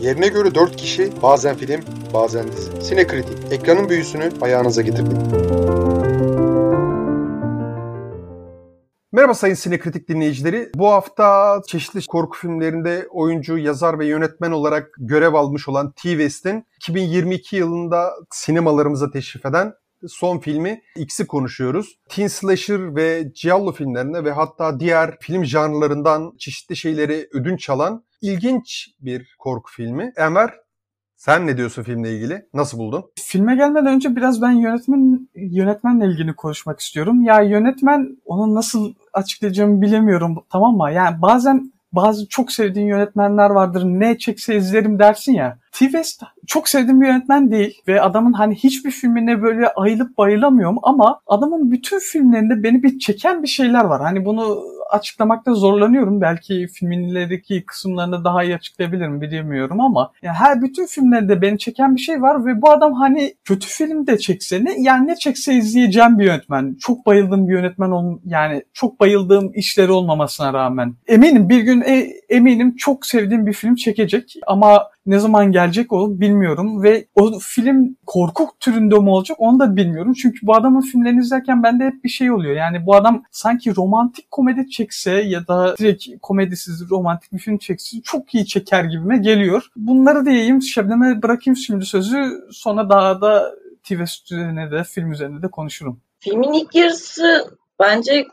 Yerine göre 4 kişi, bazen film, bazen dizi. Sinekritik, ekranın büyüsünü ayağınıza getirdik. Merhaba sayın sinekritik dinleyicileri. Bu hafta çeşitli korku filmlerinde oyuncu, yazar ve yönetmen olarak görev almış olan T-West'in 2022 yılında sinemalarımıza teşrif eden son filmi X'i konuşuyoruz. Teen Slasher ve Giallo filmlerine ve hatta diğer film janrlarından çeşitli şeyleri ödünç alan ilginç bir korku filmi. Enver sen ne diyorsun filmle ilgili? Nasıl buldun? Filme gelmeden önce biraz ben yönetmen yönetmenle ilgili konuşmak istiyorum. Ya yönetmen onu nasıl açıklayacağımı bilemiyorum tamam mı? Yani bazen bazı çok sevdiğin yönetmenler vardır. Ne çekse izlerim dersin ya. T-West çok sevdiğim bir yönetmen değil ve adamın hani hiçbir filmine böyle ayılıp bayılamıyorum ama adamın bütün filmlerinde beni bir çeken bir şeyler var. Hani bunu açıklamakta zorlanıyorum. Belki filmin ilerideki kısımlarını daha iyi açıklayabilirim bilemiyorum ama yani her bütün filmlerinde beni çeken bir şey var ve bu adam hani kötü film de çekse ne yani ne çekse izleyeceğim bir yönetmen. Çok bayıldığım bir yönetmen ol yani çok bayıldığım işleri olmamasına rağmen. Eminim bir gün e, eminim çok sevdiğim bir film çekecek ama ne zaman gelecek o bilmiyorum ve o film korku türünde mi olacak onu da bilmiyorum. Çünkü bu adamın filmlerini izlerken bende hep bir şey oluyor. Yani bu adam sanki romantik komedi çekse ya da direkt komedisiz romantik bir film çekse çok iyi çeker gibime geliyor. Bunları diyeyim Şebnem'e bırakayım şimdi sözü sonra daha da TV üzerine de film üzerine de konuşurum. Filmin ilk yarısı bence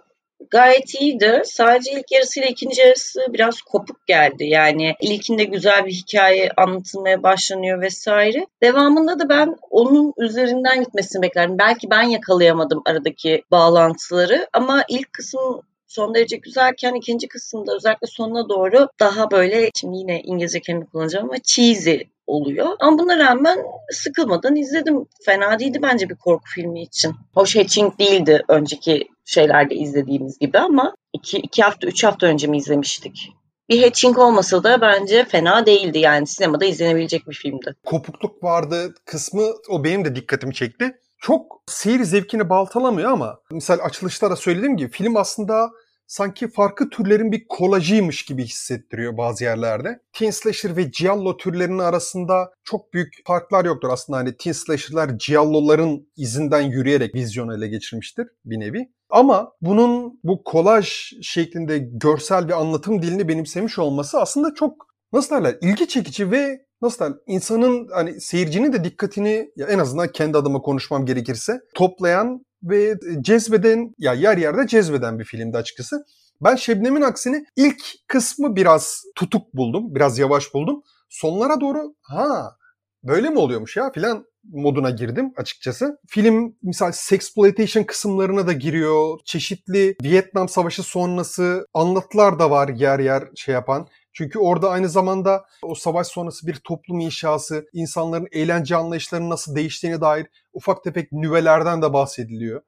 gayet iyiydi. Sadece ilk yarısıyla ikinci yarısı biraz kopuk geldi. Yani ilkinde güzel bir hikaye anlatılmaya başlanıyor vesaire. Devamında da ben onun üzerinden gitmesini beklerdim. Belki ben yakalayamadım aradaki bağlantıları ama ilk kısım son derece güzelken ikinci kısımda özellikle sonuna doğru daha böyle şimdi yine İngilizce kelime kullanacağım ama cheesy oluyor. Ama buna rağmen sıkılmadan izledim. Fena değildi bence bir korku filmi için. Hoş Hatching değildi önceki şeylerde izlediğimiz gibi ama iki, iki hafta, üç hafta önce mi izlemiştik? Bir hatching olmasa da bence fena değildi yani sinemada izlenebilecek bir filmdi. Kopukluk vardı kısmı o benim de dikkatimi çekti. Çok seyir zevkini baltalamıyor ama misal açılışta da söylediğim gibi film aslında sanki farklı türlerin bir kolajıymış gibi hissettiriyor bazı yerlerde. Teen Slasher ve Giallo türlerinin arasında çok büyük farklar yoktur. Aslında hani Teen Slasher'lar Giallo'ların izinden yürüyerek vizyonu ele geçirmiştir bir nevi. Ama bunun bu kolaj şeklinde görsel bir anlatım dilini benimsemiş olması aslında çok nasıl derler ilgi çekici ve nasıl derler insanın hani seyircinin de dikkatini ya en azından kendi adıma konuşmam gerekirse toplayan ve cezbeden ya yer yerde cezbeden bir filmdi açıkçası. Ben Şebnem'in aksine ilk kısmı biraz tutuk buldum. Biraz yavaş buldum. Sonlara doğru ha böyle mi oluyormuş ya filan moduna girdim açıkçası. Film misal sexploitation kısımlarına da giriyor. Çeşitli Vietnam Savaşı sonrası anlatılar da var yer yer şey yapan. Çünkü orada aynı zamanda o savaş sonrası bir toplum inşası, insanların eğlence anlayışlarının nasıl değiştiğine dair ufak tefek nüvelerden de bahsediliyor.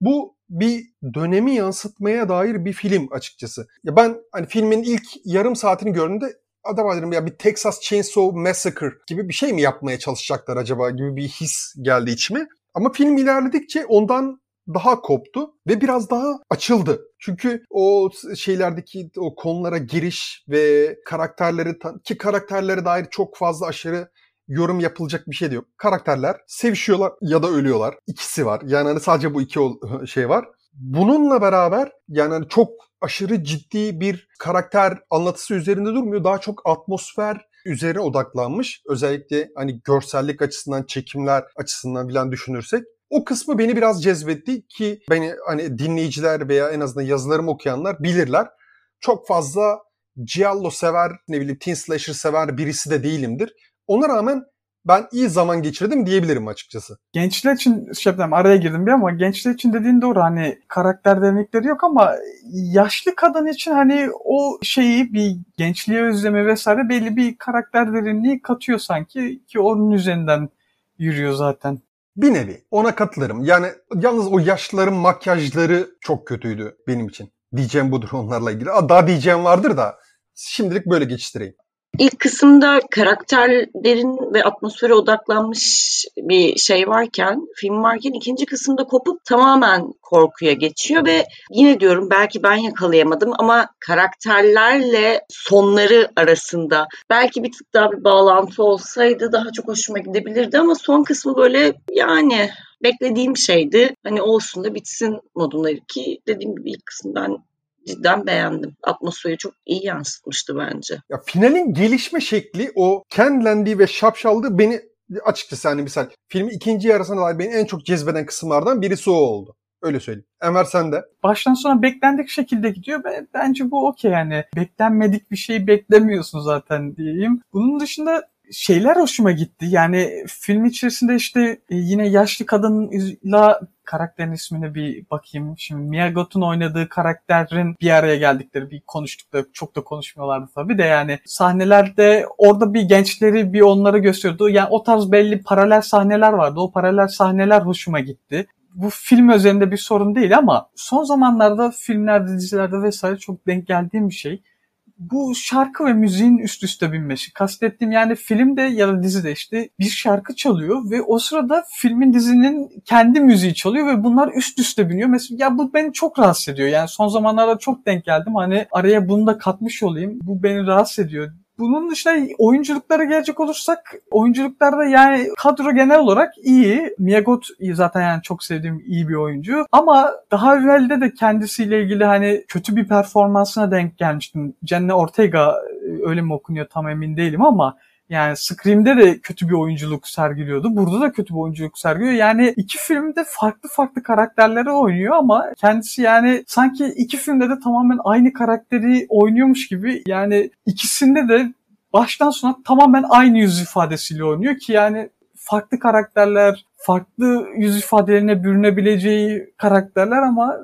Bu bir dönemi yansıtmaya dair bir film açıkçası. Ya ben hani filmin ilk yarım saatini gördüğümde adam dedim ya bir Texas Chainsaw Massacre gibi bir şey mi yapmaya çalışacaklar acaba gibi bir his geldi içime. Ama film ilerledikçe ondan daha koptu ve biraz daha açıldı. Çünkü o şeylerdeki o konulara giriş ve karakterleri ki karakterlere dair çok fazla aşırı yorum yapılacak bir şey de yok. Karakterler sevişiyorlar ya da ölüyorlar. İkisi var. Yani hani sadece bu iki şey var. Bununla beraber yani hani çok aşırı ciddi bir karakter anlatısı üzerinde durmuyor. Daha çok atmosfer üzerine odaklanmış. Özellikle hani görsellik açısından, çekimler açısından bilen düşünürsek. O kısmı beni biraz cezbetti ki beni hani dinleyiciler veya en azından yazılarımı okuyanlar bilirler. Çok fazla Giallo sever, ne bileyim Teen Slasher sever birisi de değilimdir. Ona rağmen ben iyi zaman geçirdim diyebilirim açıkçası. Gençler için Şebnem araya girdim bir ama gençler için dediğin doğru hani karakter derinlikleri yok ama yaşlı kadın için hani o şeyi bir gençliğe özleme vesaire belli bir karakter derinliği katıyor sanki ki onun üzerinden yürüyor zaten. Bir nevi ona katılırım. Yani yalnız o yaşlıların makyajları çok kötüydü benim için. Diyeceğim budur onlarla ilgili. Daha diyeceğim vardır da şimdilik böyle geçiştireyim. İlk kısımda karakterlerin ve atmosfere odaklanmış bir şey varken, film varken ikinci kısımda kopup tamamen korkuya geçiyor ve yine diyorum belki ben yakalayamadım ama karakterlerle sonları arasında belki bir tık daha bir bağlantı olsaydı daha çok hoşuma gidebilirdi ama son kısmı böyle yani beklediğim şeydi. Hani olsun da bitsin modunda ki dediğim gibi ilk kısmı ben cidden beğendim. Atmosferi çok iyi yansıtmıştı bence. Ya finalin gelişme şekli o kenlendiği ve şapşaldığı beni açıkçası hani misal filmin ikinci yarısına dair beni en çok cezbeden kısımlardan birisi o oldu. Öyle söyleyeyim. Enver sen de. Baştan sona beklendik şekilde gidiyor. Bence bu okey yani. Beklenmedik bir şey beklemiyorsun zaten diyeyim. Bunun dışında şeyler hoşuma gitti. Yani film içerisinde işte e, yine yaşlı kadınla karakterin ismine bir bakayım. Şimdi Mia Goth'un oynadığı karakterin bir araya geldikleri bir konuştuk da çok da konuşmuyorlardı tabii de yani sahnelerde orada bir gençleri bir onları gösteriyordu. Yani o tarz belli paralel sahneler vardı. O paralel sahneler hoşuma gitti bu film özelinde bir sorun değil ama son zamanlarda filmlerde, dizilerde vesaire çok denk geldiğim bir şey bu şarkı ve müziğin üst üste binmesi. Kastettiğim yani filmde ya da dizide işte bir şarkı çalıyor ve o sırada filmin dizinin kendi müziği çalıyor ve bunlar üst üste biniyor. Mesela ya bu beni çok rahatsız ediyor. Yani son zamanlarda çok denk geldim. Hani araya bunu da katmış olayım. Bu beni rahatsız ediyor. Bunun dışında oyunculuklara gelecek olursak oyunculuklarda yani kadro genel olarak iyi. Miyagot zaten yani çok sevdiğim iyi bir oyuncu. Ama daha evvelde de kendisiyle ilgili hani kötü bir performansına denk gelmiştim. Cenne Ortega öyle mi okunuyor tam emin değilim ama yani Scream'de de kötü bir oyunculuk sergiliyordu. Burada da kötü bir oyunculuk sergiliyor. Yani iki filmde farklı farklı karakterleri oynuyor ama kendisi yani sanki iki filmde de tamamen aynı karakteri oynuyormuş gibi. Yani ikisinde de baştan sona tamamen aynı yüz ifadesiyle oynuyor ki yani farklı karakterler, farklı yüz ifadelerine bürünebileceği karakterler ama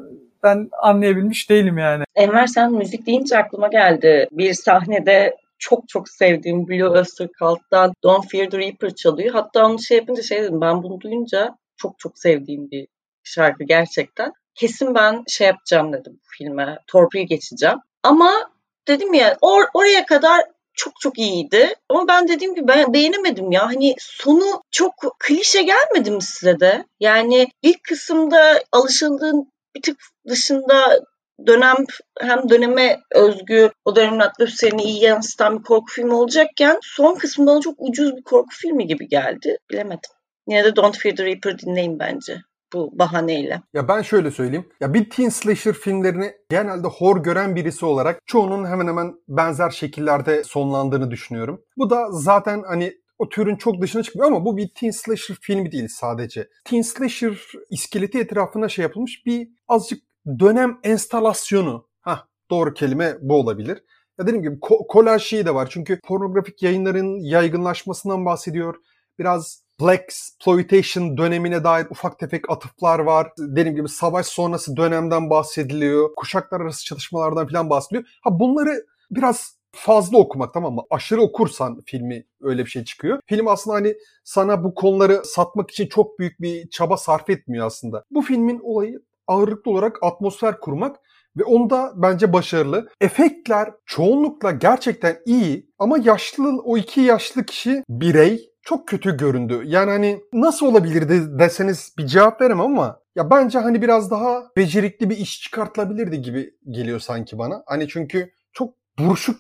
ben anlayabilmiş değilim yani. Enver sen müzik deyince aklıma geldi. Bir sahnede çok çok sevdiğim Blue Oyster Cult'tan Don't Fear the Reaper çalıyor. Hatta onu şey yapınca şey dedim ben bunu duyunca çok çok sevdiğim bir şarkı gerçekten. Kesin ben şey yapacağım dedim bu filme. Torpil geçeceğim. Ama dedim ya or oraya kadar çok çok iyiydi. Ama ben dediğim gibi ben beğenemedim ya. Hani sonu çok klişe gelmedi mi size de? Yani ilk kısımda alışıldığın bir tık dışında dönem hem döneme özgü o dönemin atmosferini iyi yansıtan bir korku filmi olacakken son kısmı bana çok ucuz bir korku filmi gibi geldi. Bilemedim. Yine de Don't Fear the Reaper dinleyin bence bu bahaneyle. Ya ben şöyle söyleyeyim. Ya bir teen slasher filmlerini genelde hor gören birisi olarak çoğunun hemen hemen benzer şekillerde sonlandığını düşünüyorum. Bu da zaten hani o türün çok dışına çıkmıyor ama bu bir teen slasher filmi değil sadece. Teen slasher iskeleti etrafına şey yapılmış bir azıcık dönem enstalasyonu. Ha doğru kelime bu olabilir. Ya dediğim gibi ko- kolaj şeyi de var. Çünkü pornografik yayınların yaygınlaşmasından bahsediyor. Biraz Black Exploitation dönemine dair ufak tefek atıflar var. Dediğim gibi savaş sonrası dönemden bahsediliyor. Kuşaklar arası çalışmalardan falan bahsediliyor. Ha bunları biraz fazla okumak tamam mı? Aşırı okursan filmi öyle bir şey çıkıyor. Film aslında hani sana bu konuları satmak için çok büyük bir çaba sarf etmiyor aslında. Bu filmin olayı ağırlıklı olarak atmosfer kurmak ve onda bence başarılı. Efektler çoğunlukla gerçekten iyi ama yaşlı o iki yaşlı kişi birey çok kötü göründü. Yani hani nasıl olabilirdi deseniz bir cevap veremem ama ya bence hani biraz daha becerikli bir iş çıkartılabilirdi gibi geliyor sanki bana. Hani çünkü çok buruşuk.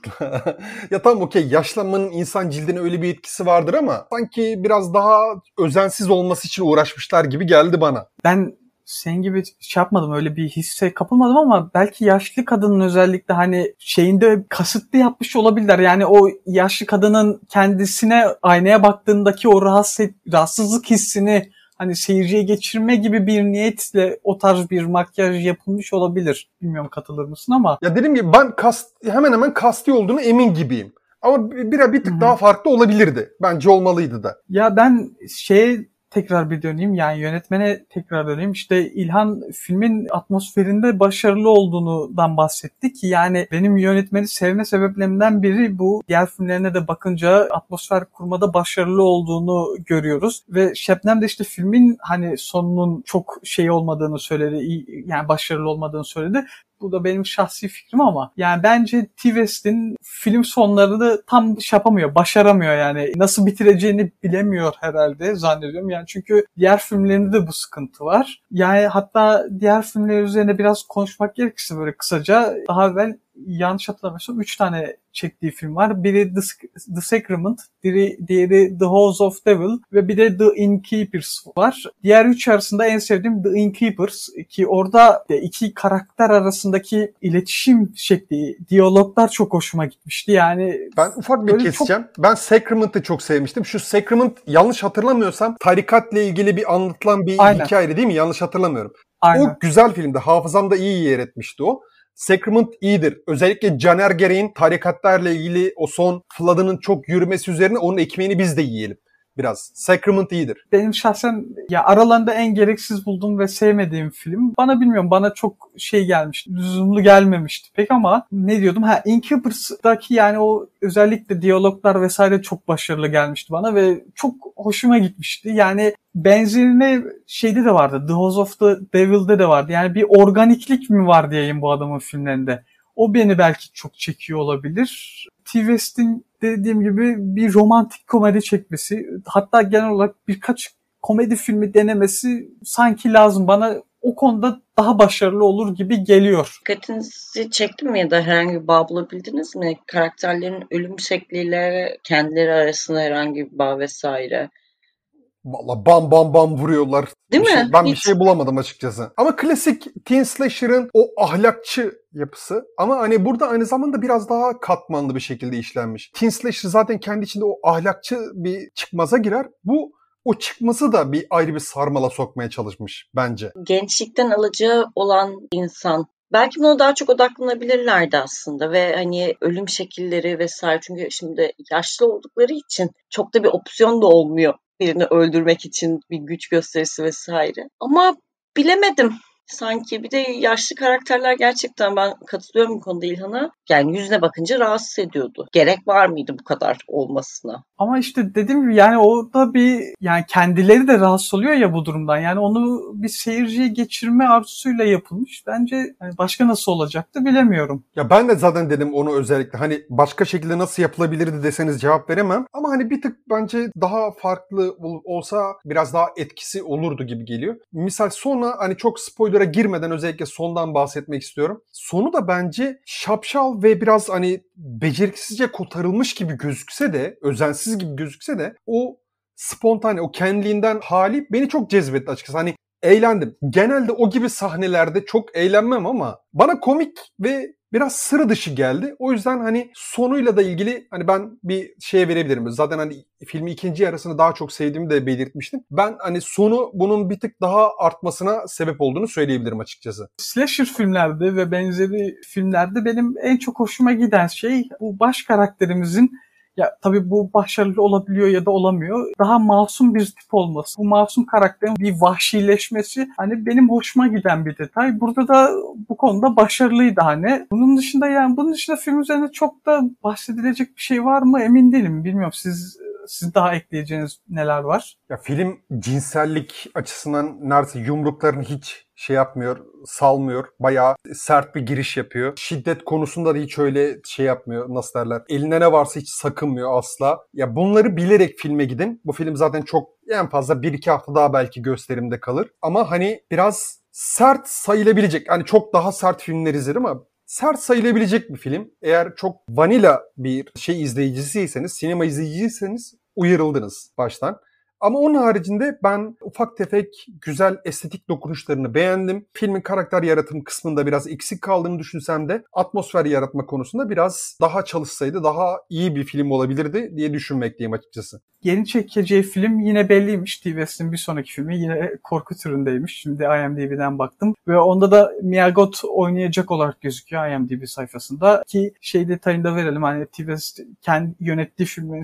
ya tamam okey yaşlanmanın insan cildine öyle bir etkisi vardır ama sanki biraz daha özensiz olması için uğraşmışlar gibi geldi bana. Ben sen gibi şey yapmadım öyle bir hisse kapılmadım ama belki yaşlı kadının özellikle hani şeyinde kasıtlı yapmış olabilirler. Yani o yaşlı kadının kendisine aynaya baktığındaki o rahatsız, rahatsızlık hissini hani seyirciye geçirme gibi bir niyetle o tarz bir makyaj yapılmış olabilir. Bilmiyorum katılır mısın ama. Ya dediğim gibi ben kast, hemen hemen kasti olduğunu emin gibiyim. Ama bir, bir tık Hı-hı. daha farklı olabilirdi. Bence olmalıydı da. Ya ben şey tekrar bir döneyim yani yönetmene tekrar döneyim. İşte İlhan filmin atmosferinde başarılı olduğundan bahsetti ki yani benim yönetmeni sevme sebeplerimden biri bu. Diğer filmlerine de bakınca atmosfer kurmada başarılı olduğunu görüyoruz ve Şebnem de işte filmin hani sonunun çok şey olmadığını söyledi, yani başarılı olmadığını söyledi. Bu da benim şahsi fikrim ama yani bence T. West'in film sonlarını tam şey yapamıyor, başaramıyor yani. Nasıl bitireceğini bilemiyor herhalde zannediyorum. Yani çünkü diğer filmlerinde de bu sıkıntı var. Yani hatta diğer filmler üzerine biraz konuşmak gerekirse böyle kısaca daha evvel yanlış hatırlamıyorsam 3 tane çektiği film var. Biri The, The Sacrament, diğeri, diğeri The House of Devil ve bir de The Innkeepers var. Diğer üç arasında en sevdiğim The Innkeepers ki orada iki karakter arasındaki iletişim şekli, diyaloglar çok hoşuma gitmişti. Yani ben ufak bir keseceğim. Çok... Ben Sacrament'ı çok sevmiştim. Şu Sacrament yanlış hatırlamıyorsam tarikatla ilgili bir anlatılan bir Aynen. hikaye değil mi? Yanlış hatırlamıyorum. Aynen. O güzel filmdi. Hafızamda iyi yer etmişti o. Sacrament iyidir. Özellikle Caner Gereğin tarikatlarla ilgili o son Flood'ının çok yürümesi üzerine onun ekmeğini biz de yiyelim biraz. Sacrament iyidir. Benim şahsen ya aralarında en gereksiz bulduğum ve sevmediğim film. Bana bilmiyorum bana çok şey gelmişti. Lüzumlu gelmemişti pek ama ne diyordum? Ha Incubers'daki yani o özellikle diyaloglar vesaire çok başarılı gelmişti bana ve çok hoşuma gitmişti. Yani benzerine şeyde de vardı. The House of the Devil'de de vardı. Yani bir organiklik mi var diyeyim bu adamın filmlerinde. O beni belki çok çekiyor olabilir. T. West'in dediğim gibi bir romantik komedi çekmesi hatta genel olarak birkaç komedi filmi denemesi sanki lazım bana o konuda daha başarılı olur gibi geliyor. Dikkatinizi çekti mi ya da herhangi bir bağ bulabildiniz mi? Karakterlerin ölüm şekliyle kendileri arasında herhangi bir bağ vesaire. Valla bam bam bam vuruyorlar. Değil bir mi? Şey, ben Hiç. bir şey bulamadım açıkçası. Ama klasik teen slasher'ın o ahlakçı yapısı ama hani burada aynı zamanda biraz daha katmanlı bir şekilde işlenmiş. Teen slasher zaten kendi içinde o ahlakçı bir çıkmaza girer. Bu o çıkması da bir ayrı bir sarmala sokmaya çalışmış bence. Gençlikten alacağı olan insan Belki buna daha çok odaklanabilirlerdi aslında ve hani ölüm şekilleri vesaire çünkü şimdi yaşlı oldukları için çok da bir opsiyon da olmuyor birini öldürmek için bir güç gösterisi vesaire. Ama bilemedim sanki. Bir de yaşlı karakterler gerçekten ben katılıyorum bu konuda İlhan'a. Yani yüzüne bakınca rahatsız ediyordu. Gerek var mıydı bu kadar olmasına? Ama işte dediğim gibi yani orada bir yani kendileri de rahatsız oluyor ya bu durumdan. Yani onu bir seyirciye geçirme arzusuyla yapılmış. Bence yani başka nasıl olacaktı bilemiyorum. Ya ben de zaten dedim onu özellikle hani başka şekilde nasıl yapılabilirdi deseniz cevap veremem. Ama hani bir tık bence daha farklı olsa biraz daha etkisi olurdu gibi geliyor. Misal sonra hani çok spoiler'a girmeden özellikle sondan bahsetmek istiyorum. Sonu da bence şapşal ve biraz hani beceriksizce kotarılmış gibi gözükse de özensiz gibi gözükse de o spontane, o kendiliğinden hali beni çok cezbetti açıkçası. Hani eğlendim. Genelde o gibi sahnelerde çok eğlenmem ama bana komik ve biraz sıra dışı geldi. O yüzden hani sonuyla da ilgili hani ben bir şeye verebilirim. Zaten hani filmi ikinci yarısını daha çok sevdiğimi de belirtmiştim. Ben hani sonu bunun bir tık daha artmasına sebep olduğunu söyleyebilirim açıkçası. Slasher filmlerde ve benzeri filmlerde benim en çok hoşuma giden şey bu baş karakterimizin ya tabii bu başarılı olabiliyor ya da olamıyor. Daha masum bir tip olması. Bu masum karakterin bir vahşileşmesi hani benim hoşuma giden bir detay. Burada da bu konuda başarılıydı hani. Bunun dışında yani bunun dışında film üzerinde çok da bahsedilecek bir şey var mı emin değilim. Bilmiyorum siz siz daha ekleyeceğiniz neler var? Ya film cinsellik açısından neredeyse yumrukların hiç şey yapmıyor, salmıyor. Bayağı sert bir giriş yapıyor. Şiddet konusunda da hiç öyle şey yapmıyor. Nasıl derler? Eline ne varsa hiç sakınmıyor asla. Ya bunları bilerek filme gidin. Bu film zaten çok en fazla 1-2 hafta daha belki gösterimde kalır. Ama hani biraz sert sayılabilecek. Hani çok daha sert filmler izledim ama sert sayılabilecek bir film. Eğer çok vanilla bir şey izleyicisiyseniz, sinema izleyicisiyseniz uyarıldınız baştan. Ama onun haricinde ben ufak tefek güzel estetik dokunuşlarını beğendim. Filmin karakter yaratım kısmında biraz eksik kaldığını düşünsem de atmosfer yaratma konusunda biraz daha çalışsaydı daha iyi bir film olabilirdi diye düşünmekteyim açıkçası. Yeni çekeceği film yine belliymiş. Steve West'in bir sonraki filmi yine korku türündeymiş. Şimdi IMDb'den baktım. Ve onda da Mia Goth oynayacak olarak gözüküyor IMDb sayfasında. Ki şey detayını da verelim. Hani Steve West kendi yönettiği filmin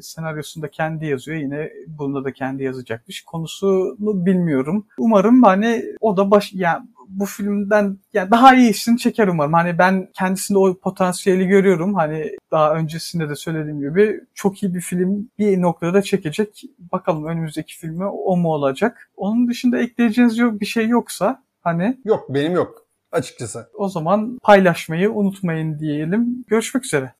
senaryosunda kendi yazıyor. Yine Bunda da kendi yazacakmış. Konusunu bilmiyorum. Umarım hani o da baş yani bu filmden yani daha iyisini çeker umarım. Hani ben kendisinde o potansiyeli görüyorum. Hani daha öncesinde de söylediğim gibi çok iyi bir film bir noktada çekecek. Bakalım önümüzdeki filmi o mu olacak? Onun dışında ekleyeceğiniz yok bir şey yoksa hani Yok benim yok. açıkçası. O zaman paylaşmayı unutmayın diyelim. Görüşmek üzere.